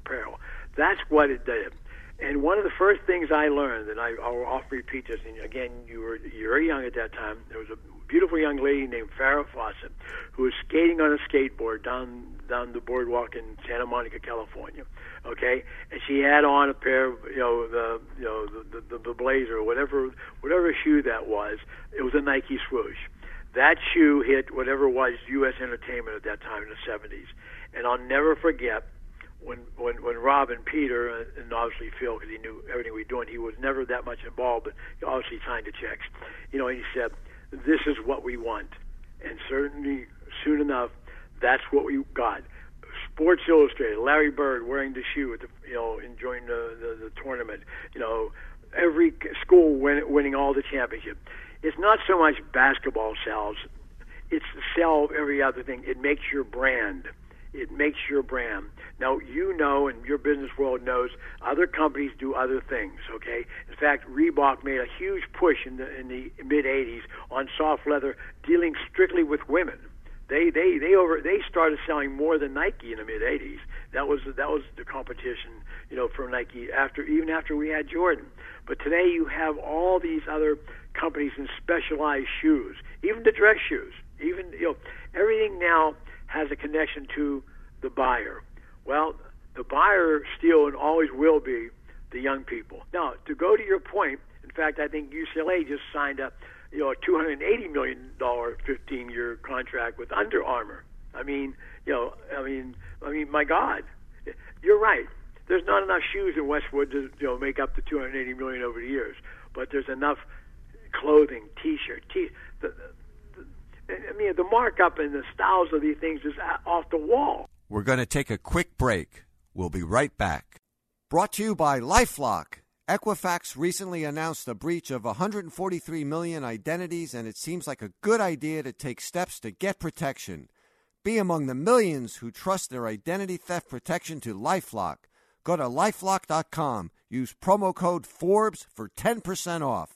apparel. That's what it did. And one of the first things I learned, and I, I'll often repeat this, and again, you were you were young at that time. There was a beautiful young lady named Farrah Fawcett who was skating on a skateboard down down the boardwalk in Santa Monica, California. Okay, and she had on a pair of you know the you know the the, the blazer or whatever whatever shoe that was. It was a Nike swoosh. That shoe hit whatever was U.S. Entertainment at that time in the 70s, and I'll never forget when when when Rob and Peter uh, and obviously Phil, because he knew everything we were doing, he was never that much involved, but he obviously signed the checks. You know, he said, "This is what we want," and certainly soon enough, that's what we got. Sports Illustrated, Larry Bird wearing the shoe at the you know enjoying the the, the tournament. You know, every school win, winning all the championship. It's not so much basketball sells it's the sell of every other thing. It makes your brand. It makes your brand. Now you know, and your business world knows, other companies do other things. Okay. In fact, Reebok made a huge push in the in the mid '80s on soft leather, dealing strictly with women. They they they over they started selling more than Nike in the mid '80s. That was that was the competition, you know, for Nike after even after we had Jordan. But today you have all these other companies in specialized shoes, even the dress shoes, even you know everything now has a connection to the buyer. Well, the buyer still and always will be the young people. Now, to go to your point, in fact, I think UCLA just signed a you know a 280 million dollar 15 year contract with Under Armour. I mean, you know, I mean, I mean, my God, you're right. There's not enough shoes in Westwood to you know make up the 280 million over the years, but there's enough clothing, T-shirt, t. The, the, I mean, the markup and the styles of these things is off the wall. We're going to take a quick break. We'll be right back. Brought to you by LifeLock. Equifax recently announced a breach of 143 million identities, and it seems like a good idea to take steps to get protection. Be among the millions who trust their identity theft protection to Lifelock. Go to lifelock.com. Use promo code Forbes for 10% off.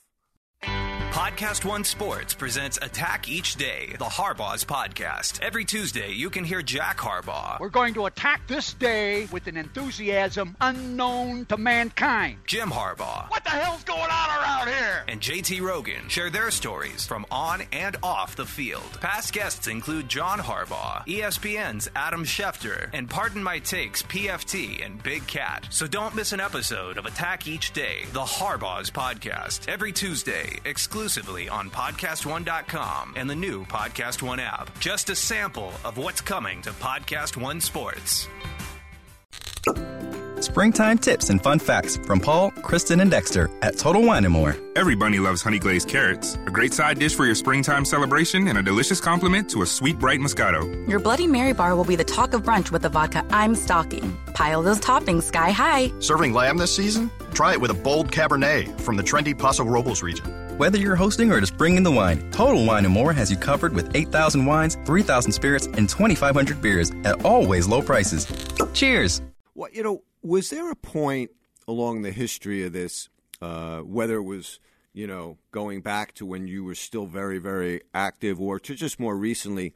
Podcast One Sports presents Attack Each Day, the Harbaugh's podcast. Every Tuesday, you can hear Jack Harbaugh. We're going to attack this day with an enthusiasm unknown to mankind. Jim Harbaugh. What the hell's going on around here? And JT Rogan share their stories from on and off the field. Past guests include John Harbaugh, ESPN's Adam Schefter, and Pardon My Takes PFT and Big Cat. So don't miss an episode of Attack Each Day, the Harbaugh's podcast. Every Tuesday, exclusively on PodcastOne.com and the new Podcast One app. Just a sample of what's coming to Podcast One Sports. Springtime tips and fun facts from Paul, Kristen, and Dexter at Total Wine & More. Every bunny loves honey glazed carrots, a great side dish for your springtime celebration and a delicious complement to a sweet, bright Moscato. Your Bloody Mary bar will be the talk of brunch with the vodka I'm stocking. Pile those toppings sky high. Serving lamb this season? Try it with a bold Cabernet from the trendy Paso Robles region. Whether you're hosting or just bringing the wine, Total Wine & More has you covered with 8,000 wines, 3,000 spirits, and 2,500 beers at always low prices. Cheers! Well, you know, was there a point along the history of this, uh, whether it was, you know, going back to when you were still very, very active or to just more recently,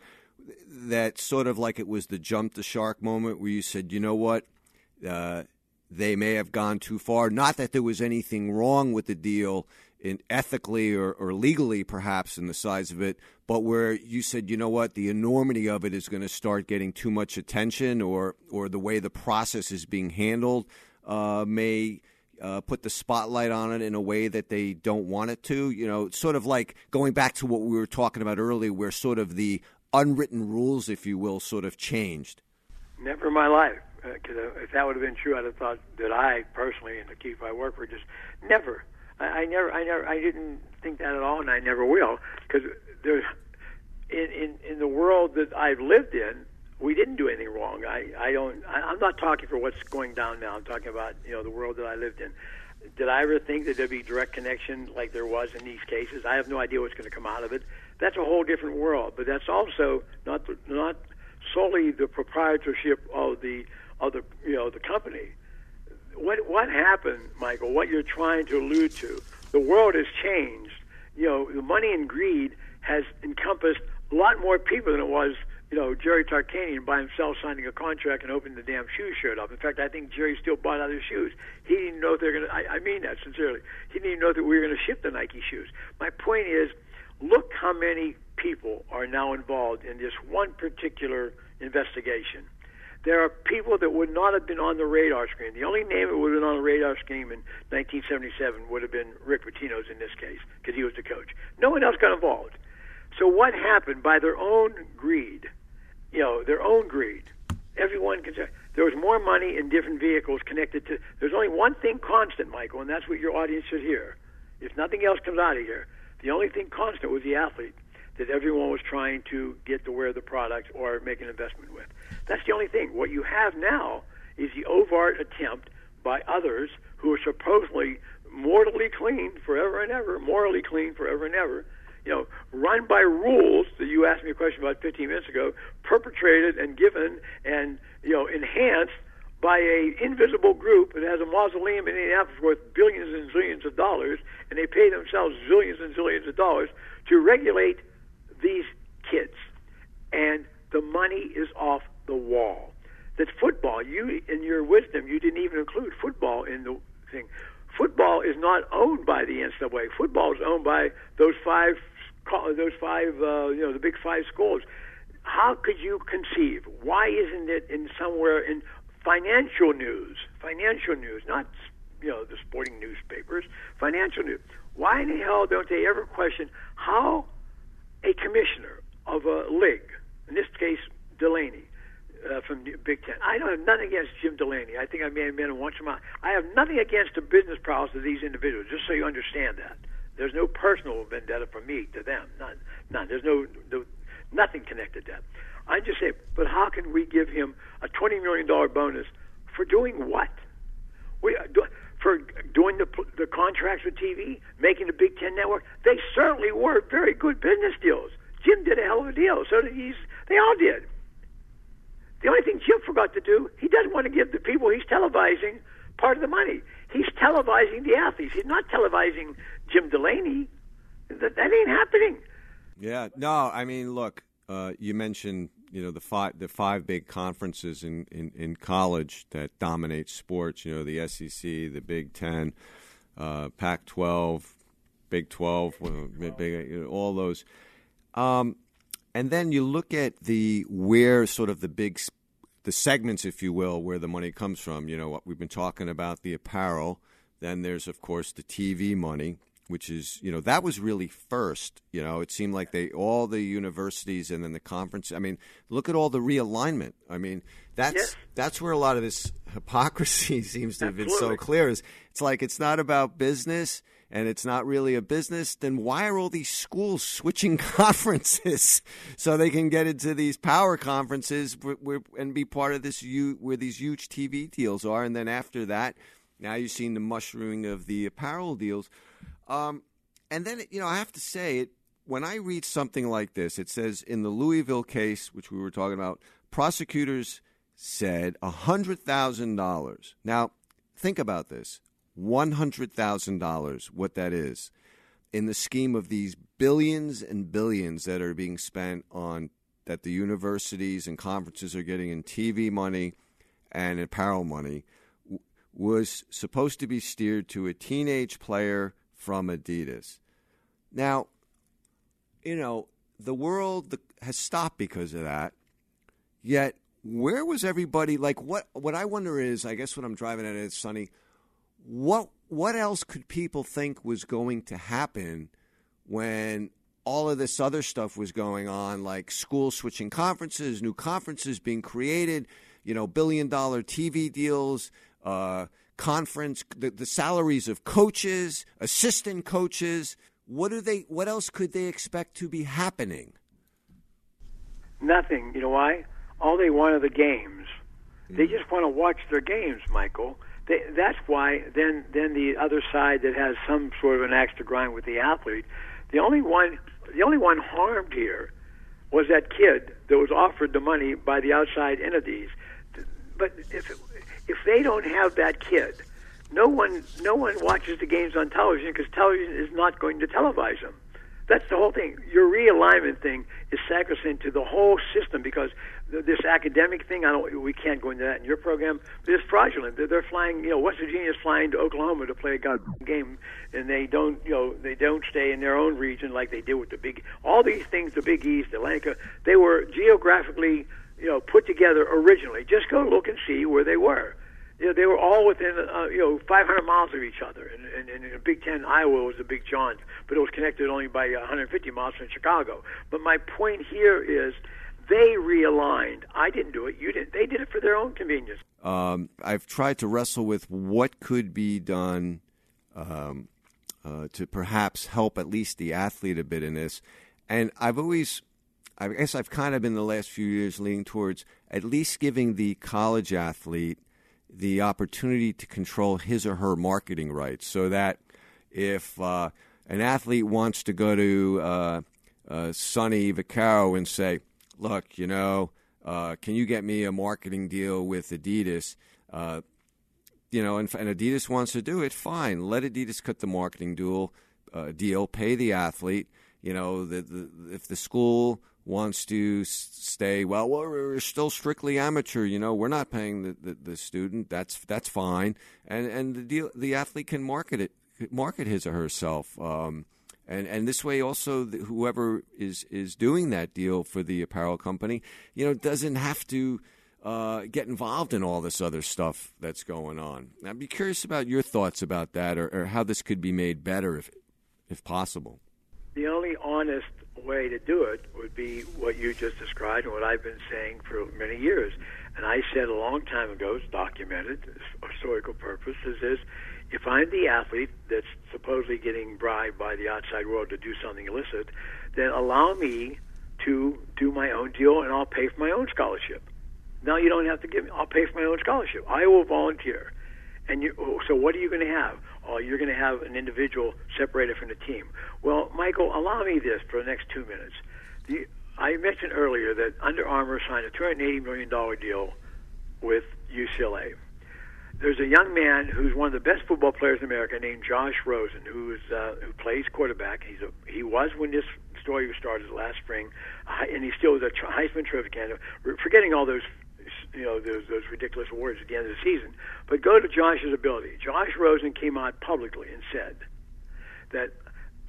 that sort of like it was the jump the shark moment where you said, you know what, uh, they may have gone too far. Not that there was anything wrong with the deal in ethically or, or legally, perhaps, in the size of it, but where you said, you know what, the enormity of it is going to start getting too much attention, or or the way the process is being handled uh, may. Uh, put the spotlight on it in a way that they don't want it to. You know, sort of like going back to what we were talking about earlier, where sort of the unwritten rules, if you will, sort of changed. Never in my life, because uh, if that would have been true, I'd have thought that I personally and the keep I work for just never I, I never, I never, I didn't think that at all, and I never will, because there's in, in in the world that I've lived in, we didn't do anything wrong. I I don't. I, I'm not talking for what's going down now. I'm talking about you know the world that I lived in. Did I ever think that there'd be direct connection like there was in these cases? I have no idea what's going to come out of it. That's a whole different world. But that's also not not solely the proprietorship of the of the you know the company what what happened, Michael? What you're trying to allude to? The world has changed. You know, the money and greed has encompassed a lot more people than it was. You know, Jerry Tarkanian by himself signing a contract and opening the damn shoe shirt up. In fact, I think Jerry still bought other shoes. He didn't know they're going to. I mean that sincerely. He didn't even know that we were going to ship the Nike shoes. My point is, look how many people are now involved in this one particular investigation there are people that would not have been on the radar screen. The only name that would have been on the radar screen in 1977 would have been Rick Pitino's in this case, because he was the coach. No one else got involved. So what happened by their own greed? You know, their own greed. Everyone can say there was more money in different vehicles connected to. There's only one thing constant, Michael, and that's what your audience should hear. If nothing else comes out of here, the only thing constant was the athlete that everyone was trying to get to wear the product or make an investment with. That's the only thing. What you have now is the overt attempt by others who are supposedly mortally clean forever and ever, morally clean forever and ever, you know, run by rules that you asked me a question about 15 minutes ago, perpetrated and given and you know enhanced by a invisible group that has a mausoleum in Indianapolis worth billions and zillions of dollars, and they pay themselves zillions and zillions of dollars to regulate these kids, and the money is off the wall. That football, you in your wisdom, you didn't even include football in the thing. Football is not owned by the NCAA. Football is owned by those five, those five, uh, you know, the big five schools. How could you conceive? Why isn't it in somewhere in financial news? Financial news, not you know the sporting newspapers. Financial news. Why in the hell don't they ever question how a commissioner of a league, in this case Delany, uh, from the Big Ten. I don't have nothing against Jim Delany. I think I may have met him once in my. I have nothing against the business prowess of these individuals. Just so you understand that, there's no personal vendetta from me to them. None. None. There's no, no nothing connected to that. I just say, but how can we give him a twenty million dollar bonus for doing what? We uh, for doing the the contracts with TV, making the Big Ten network. They certainly were very good business deals. Jim did a hell of a deal. So did he's. They all did. The only thing Jim forgot to do, he doesn't want to give the people he's televising part of the money. He's televising the athletes. He's not televising Jim Delany. That, that ain't happening. Yeah, no, I mean, look, uh, you mentioned you know the five the five big conferences in, in, in college that dominate sports. You know the SEC, the Big Ten, uh, Pac-12, Big Twelve, big, you know, all those. Um, and then you look at the where sort of the big the segments, if you will, where the money comes from. You know what we've been talking about the apparel. Then there's of course the TV money, which is you know that was really first. You know, it seemed like they all the universities and then the conference. I mean, look at all the realignment. I mean, that's yes. that's where a lot of this hypocrisy seems to have been so clear. Is it's like it's not about business and it's not really a business, then why are all these schools switching conferences so they can get into these power conferences and be part of this where these huge TV deals are? And then after that, now you've seen the mushrooming of the apparel deals. Um, and then, you know, I have to say it when I read something like this, it says in the Louisville case, which we were talking about, prosecutors said $100,000. Now, think about this. $100,000, what that is, in the scheme of these billions and billions that are being spent on that the universities and conferences are getting in TV money and apparel money, was supposed to be steered to a teenage player from Adidas. Now, you know, the world has stopped because of that. Yet, where was everybody? Like, what? What I wonder is, I guess what I'm driving at is, Sonny what what else could people think was going to happen when all of this other stuff was going on, like school switching conferences, new conferences being created, you know, billion dollar TV deals, uh, conference, the, the salaries of coaches, assistant coaches. What do they? What else could they expect to be happening? Nothing. You know why? All they want are the games. They just want to watch their games, Michael they, that's why then then the other side that has some sort of an axe to grind with the athlete, the only one the only one harmed here was that kid that was offered the money by the outside entities. But if if they don't have that kid, no one no one watches the games on television because television is not going to televise them. That's the whole thing. Your realignment thing is sacrosanct to the whole system because this academic thing, I don't. We can't go into that in your program. But it's fraudulent. They're, they're flying. You know, West Virginia is flying to Oklahoma to play a game, and they don't. You know, they don't stay in their own region like they did with the big. All these things, the Big East, Atlantic, they were geographically, you know, put together originally. Just go look and see where they were you know, they were all within uh, you know 500 miles of each other. And, and, and Big Ten, Iowa was the Big John, but it was connected only by 150 miles from Chicago. But my point here is they realigned. I didn't do it. You didn't. They did it for their own convenience. Um, I've tried to wrestle with what could be done um, uh, to perhaps help at least the athlete a bit in this, and I've always. I guess I've kind of been the last few years leaning towards at least giving the college athlete the opportunity to control his or her marketing rights so that if uh, an athlete wants to go to uh, uh, Sonny Vaccaro and say, "Look, you know, uh, can you get me a marketing deal with Adidas?" Uh, you know, and, and, Adidas wants to do it. Fine, let Adidas cut the marketing deal. Uh, deal, pay the athlete. You know, the, the, if the school wants to stay, well, we're still strictly amateur. You know, we're not paying the, the, the student. That's that's fine, and and the deal, the athlete can market it, market his or herself. Um, and and this way also whoever is is doing that deal for the apparel company you know doesn't have to uh, get involved in all this other stuff that's going on i'd be curious about your thoughts about that or, or how this could be made better if if possible the only honest way to do it would be what you just described and what I've been saying for many years. And I said a long time ago, it's documented, for historical purposes, is if I'm the athlete that's supposedly getting bribed by the outside world to do something illicit, then allow me to do my own deal and I'll pay for my own scholarship. Now you don't have to give me, I'll pay for my own scholarship. I will volunteer. And you, so what are you going to have? Oh, you're going to have an individual separated from the team. Well, Michael, allow me this for the next two minutes. The, I mentioned earlier that Under Armour signed a $280 million deal with UCLA. There's a young man who's one of the best football players in America named Josh Rosen, who's uh, who plays quarterback. He's a, he was when this story was started last spring, uh, and he still is a Heisman Trophy candidate. Forgetting all those you know those, those ridiculous awards at the end of the season. But go to Josh's ability. Josh Rosen came out publicly and said that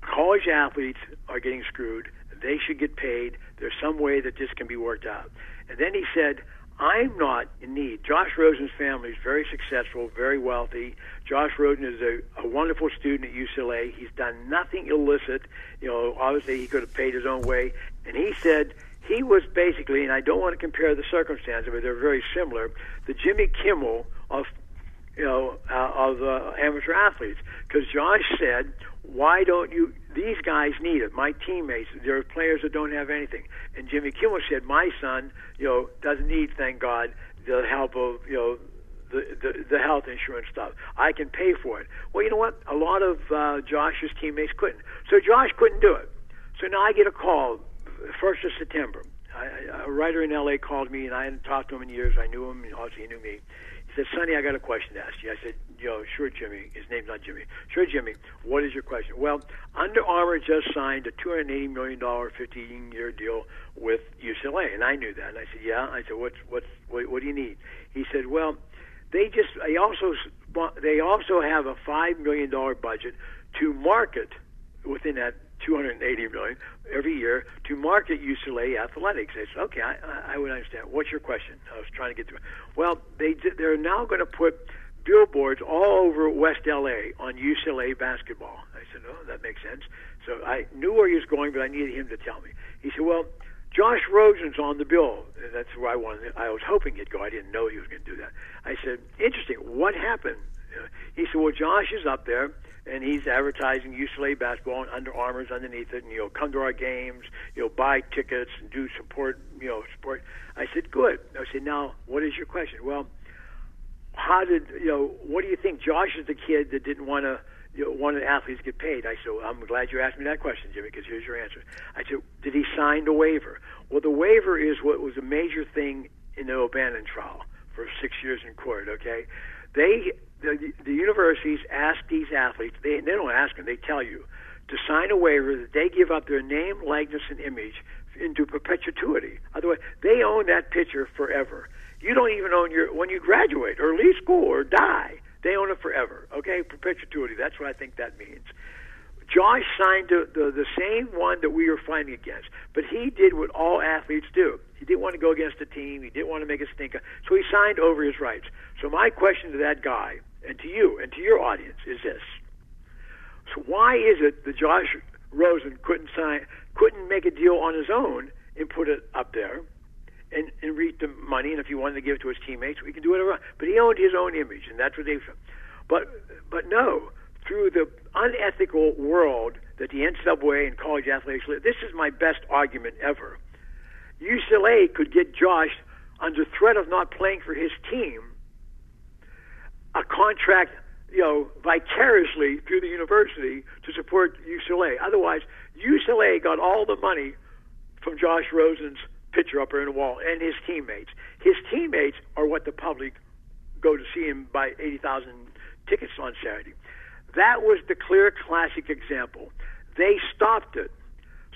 college athletes are getting screwed. They should get paid. There's some way that this can be worked out. And then he said, I'm not in need. Josh Rosen's family is very successful, very wealthy. Josh Rosen is a, a wonderful student at UCLA. He's done nothing illicit. You know, obviously he could have paid his own way. And he said he was basically, and I don't want to compare the circumstances, but they're very similar. The Jimmy Kimmel of you know uh, of uh, amateur athletes, because Josh said, "Why don't you? These guys need it. My teammates, there are players that don't have anything." And Jimmy Kimmel said, "My son, you know, doesn't need, thank God, the help of you know." The, the, the health insurance stuff. I can pay for it. Well, you know what? A lot of uh, Josh's teammates couldn't. So Josh couldn't do it. So now I get a call first of September. I, a writer in L.A. called me, and I hadn't talked to him in years. I knew him, and obviously he knew me. Said, "Sonny, I got a question to ask you." I said, "Yo, sure, Jimmy. His name's not Jimmy. Sure, Jimmy. What is your question?" Well, Under Armour just signed a 280 million dollar 15-year deal with UCLA, and I knew that. And I said, "Yeah." I said, "What's what's what, what do you need?" He said, "Well, they just they also they also have a five million dollar budget to market within that 280 million every year to market UCLA athletics. I said, okay, I, I would understand. What's your question? I was trying to get through. Well, they they're now going to put billboards all over West LA on UCLA basketball. I said, oh, that makes sense. So I knew where he was going, but I needed him to tell me. He said, well, Josh Rosen's on the bill. And that's where I wanted. I was hoping he'd go. I didn't know he was going to do that. I said, interesting. What happened? Uh, he said, well, Josh is up there and he's advertising UCLA basketball and Under Armour's underneath it, and you know, come to our games, you know, buy tickets and do support, you know, support. I said, good. I said, now, what is your question? Well, how did you know? What do you think? Josh is the kid that didn't want to. You know, wanted athletes get paid. I said, well, I'm glad you asked me that question, Jimmy, because here's your answer. I said, did he sign the waiver? Well, the waiver is what was a major thing in the O'Bannon trial for six years in court. Okay, they the, the universities ask these athletes, they, they don't ask them, they tell you, to sign a waiver that they give up their name, likeness, and image into perpetuity. Otherwise, they own that picture forever. You don't even own your when you graduate or leave school or die. They own it forever. Okay, perpetuity. That's what I think that means. Josh signed the, the, the same one that we were fighting against, but he did what all athletes do. He didn't want to go against the team. He didn't want to make a stinker, so he signed over his rights. So my question to that guy and to you and to your audience is this: So why is it that Josh Rosen couldn't sign, couldn't make a deal on his own and put it up there? And, and reap the money, and if he wanted to give it to his teammates, we can do whatever. But he owned his own image, and that's what they. But but no, through the unethical world that the NCAA and college athletics live. This is my best argument ever. UCLA could get Josh under threat of not playing for his team a contract, you know, vicariously through the university to support UCLA. Otherwise, UCLA got all the money from Josh Rosen's picture up in the wall and his teammates. His teammates are what the public go to see him buy 80,000 tickets on Saturday. That was the clear classic example. They stopped it.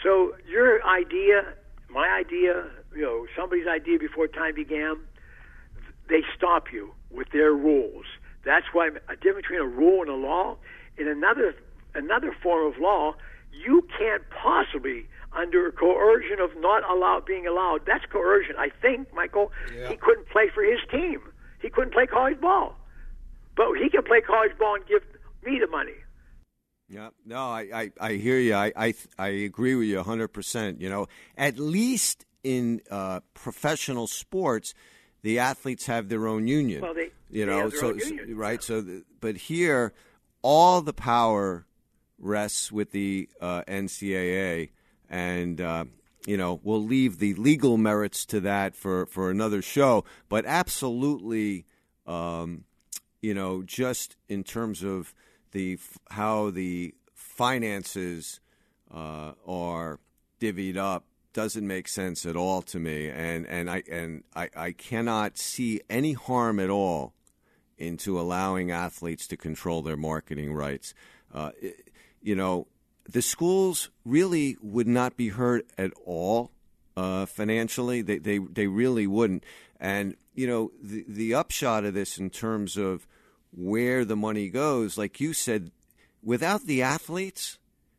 So your idea, my idea, you know, somebody's idea before time began, they stop you with their rules. That's why a difference between a rule and a law. In another another form of law, you can't possibly under coercion of not allow being allowed. That's coercion. I think, Michael, yeah. he couldn't play for his team. He couldn't play college ball, but he can play college ball and give me the money. Yeah, no, I, I, I hear you. I, I, I agree with you 100%. You know, at least in uh, professional sports, the athletes have their own union. Well, they, you they know, so, right. So, the, but here, all the power rests with the uh, NCAA, and uh, you know, we'll leave the legal merits to that for for another show. But absolutely, um, you know, just in terms of the how the finances uh, are divvied up doesn't make sense at all to me, and and I and I, I cannot see any harm at all into allowing athletes to control their marketing rights. Uh, it, you know, the schools really would not be hurt at all uh, financially. They, they they really wouldn't. And you know, the the upshot of this in terms of where the money goes, like you said, without the athletes,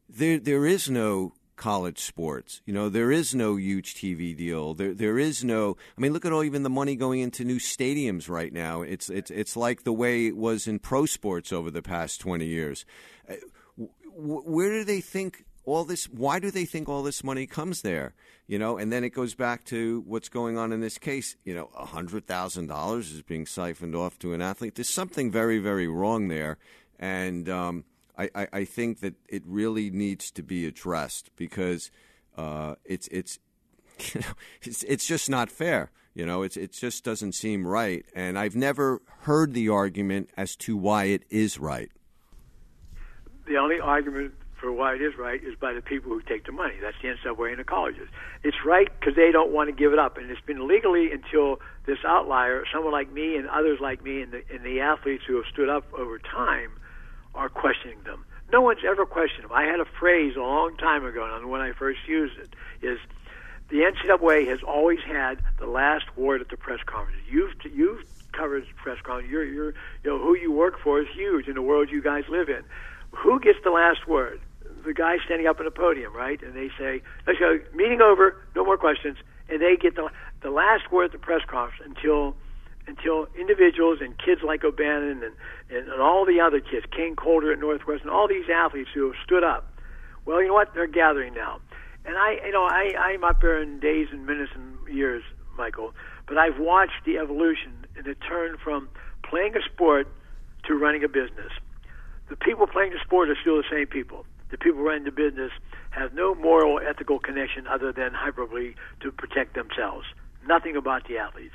there there is no college sports. You know, there is no huge TV deal. There there is no. I mean, look at all even the money going into new stadiums right now. It's it's it's like the way it was in pro sports over the past twenty years. Uh, where do they think all this? Why do they think all this money comes there? You know, and then it goes back to what's going on in this case. You know, hundred thousand dollars is being siphoned off to an athlete. There's something very very wrong there, and. Um, I, I, think that it really needs to be addressed because uh, it's it's you know it's it's just not fair. You know, it's it just doesn't seem right, and I've never heard the argument as to why it is right. The only argument for why it is right is by the people who take the money. That's the NCAA and the colleges. It's right because they don't want to give it up, and it's been legally until this outlier, someone like me and others like me, and the, and the athletes who have stood up over time are questioning them. No one's ever questioned them. I had a phrase a long time ago, and when I first used it, is the NCAA has always had the last word at the press conference. You've you've covered press conference. You're, you're, you know, who you work for is huge in the world you guys live in. Who gets the last word? The guy standing up at a podium, right? And they say, "Let's go. Meeting over. No more questions." And they get the the last word at the press conference until until individuals and kids like O'Bannon and, and, and all the other kids, Kain Colter at Northwestern, all these athletes who have stood up. Well, you know what? They're gathering now. And I, you know, I, I'm up there in days and minutes and years, Michael, but I've watched the evolution and the turn from playing a sport to running a business. The people playing the sport are still the same people. The people running the business have no moral, ethical connection other than hyperbole to protect themselves. Nothing about the athletes.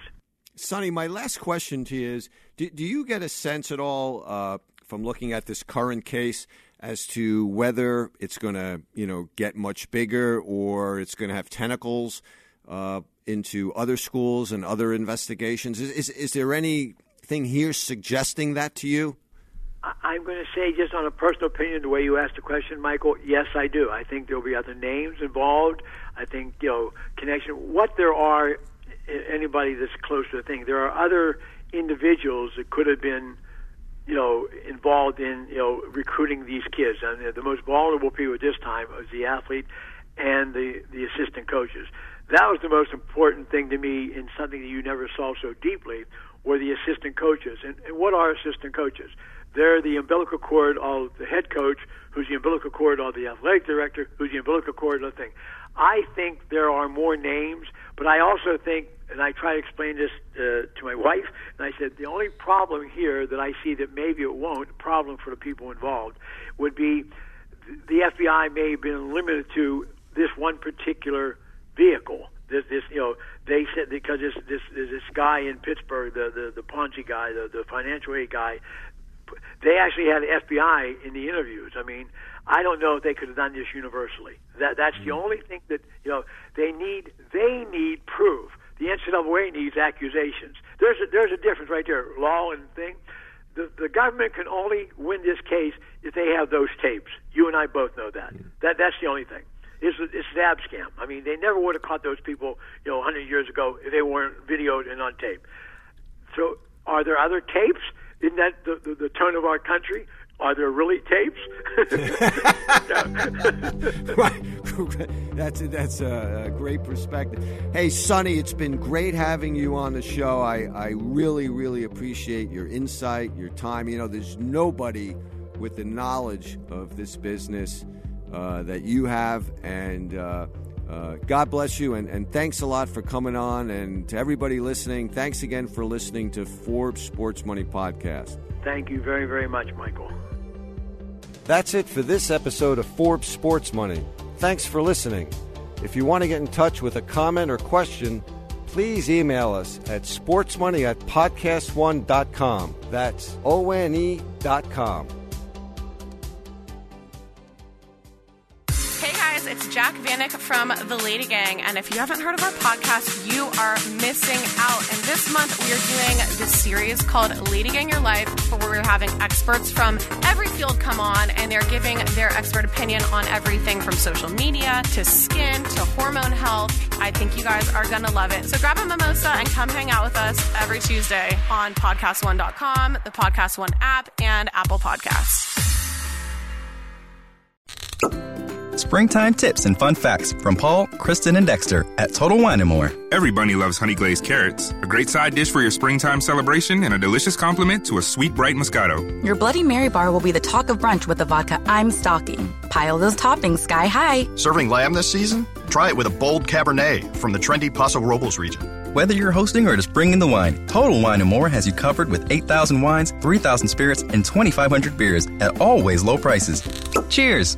Sonny, my last question to you is do, do you get a sense at all uh, from looking at this current case as to whether it's going to you know get much bigger or it's going to have tentacles uh, into other schools and other investigations? Is, is, is there anything here suggesting that to you? I'm going to say, just on a personal opinion, the way you asked the question, Michael, yes, I do. I think there'll be other names involved. I think, you know, connection. What there are anybody that's close to the thing. There are other individuals that could have been, you know, involved in you know recruiting these kids. And the most vulnerable people at this time was the athlete and the the assistant coaches. That was the most important thing to me in something that you never saw so deeply were the assistant coaches. And, and what are assistant coaches? They're the umbilical cord of the head coach, who's the umbilical cord of the athletic director, who's the umbilical cord of the thing. I think there are more names, but I also think and I try to explain this uh, to my wife, and I said the only problem here that I see that maybe it won't problem for the people involved would be the FBI may have been limited to this one particular vehicle. This, this, you know, they said because this this this guy in Pittsburgh, the the the Ponzi guy, the the financial aid guy, they actually had the FBI in the interviews. I mean, I don't know if they could have done this universally. That that's the only thing that you know they need. They need proof. The NCAA needs accusations. There's a, there's a difference right there. Law and thing. The the government can only win this case if they have those tapes. You and I both know that. That that's the only thing. It's a, it's a dab scam. I mean, they never would have caught those people, you know, 100 years ago if they weren't videoed and on tape. So, are there other tapes? Isn't that the, the, the tone of our country? Are there really tapes? That's a, that's a, great perspective. Hey, Sonny, it's been great having you on the show. I, I really, really appreciate your insight, your time. You know, there's nobody with the knowledge of this business uh, that you have, and uh, uh, God bless you, and, and thanks a lot for coming on. And to everybody listening, thanks again for listening to Forbes Sports Money Podcast. Thank you very, very much, Michael. That's it for this episode of Forbes Sports Money. Thanks for listening. If you want to get in touch with a comment or question, please email us at sportsmoney at podcast1.com. That's O N E dot com. It's Jac Vanek from The Lady Gang. And if you haven't heard of our podcast, you are missing out. And this month, we are doing this series called Lady Gang Your Life, where we're having experts from every field come on and they're giving their expert opinion on everything from social media to skin to hormone health. I think you guys are going to love it. So grab a mimosa and come hang out with us every Tuesday on podcast1.com, the Podcast One app, and Apple Podcasts. Springtime tips and fun facts from Paul, Kristen, and Dexter at Total Wine & More. Every bunny loves honey glazed carrots, a great side dish for your springtime celebration and a delicious complement to a sweet, bright Moscato. Your Bloody Mary bar will be the talk of brunch with the vodka I'm stocking. Pile those toppings sky high. Serving lamb this season? Try it with a bold Cabernet from the trendy Paso Robles region. Whether you're hosting or just bringing the wine, Total Wine & More has you covered with 8,000 wines, 3,000 spirits, and 2,500 beers at always low prices. Cheers!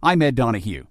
I'm Ed Donahue.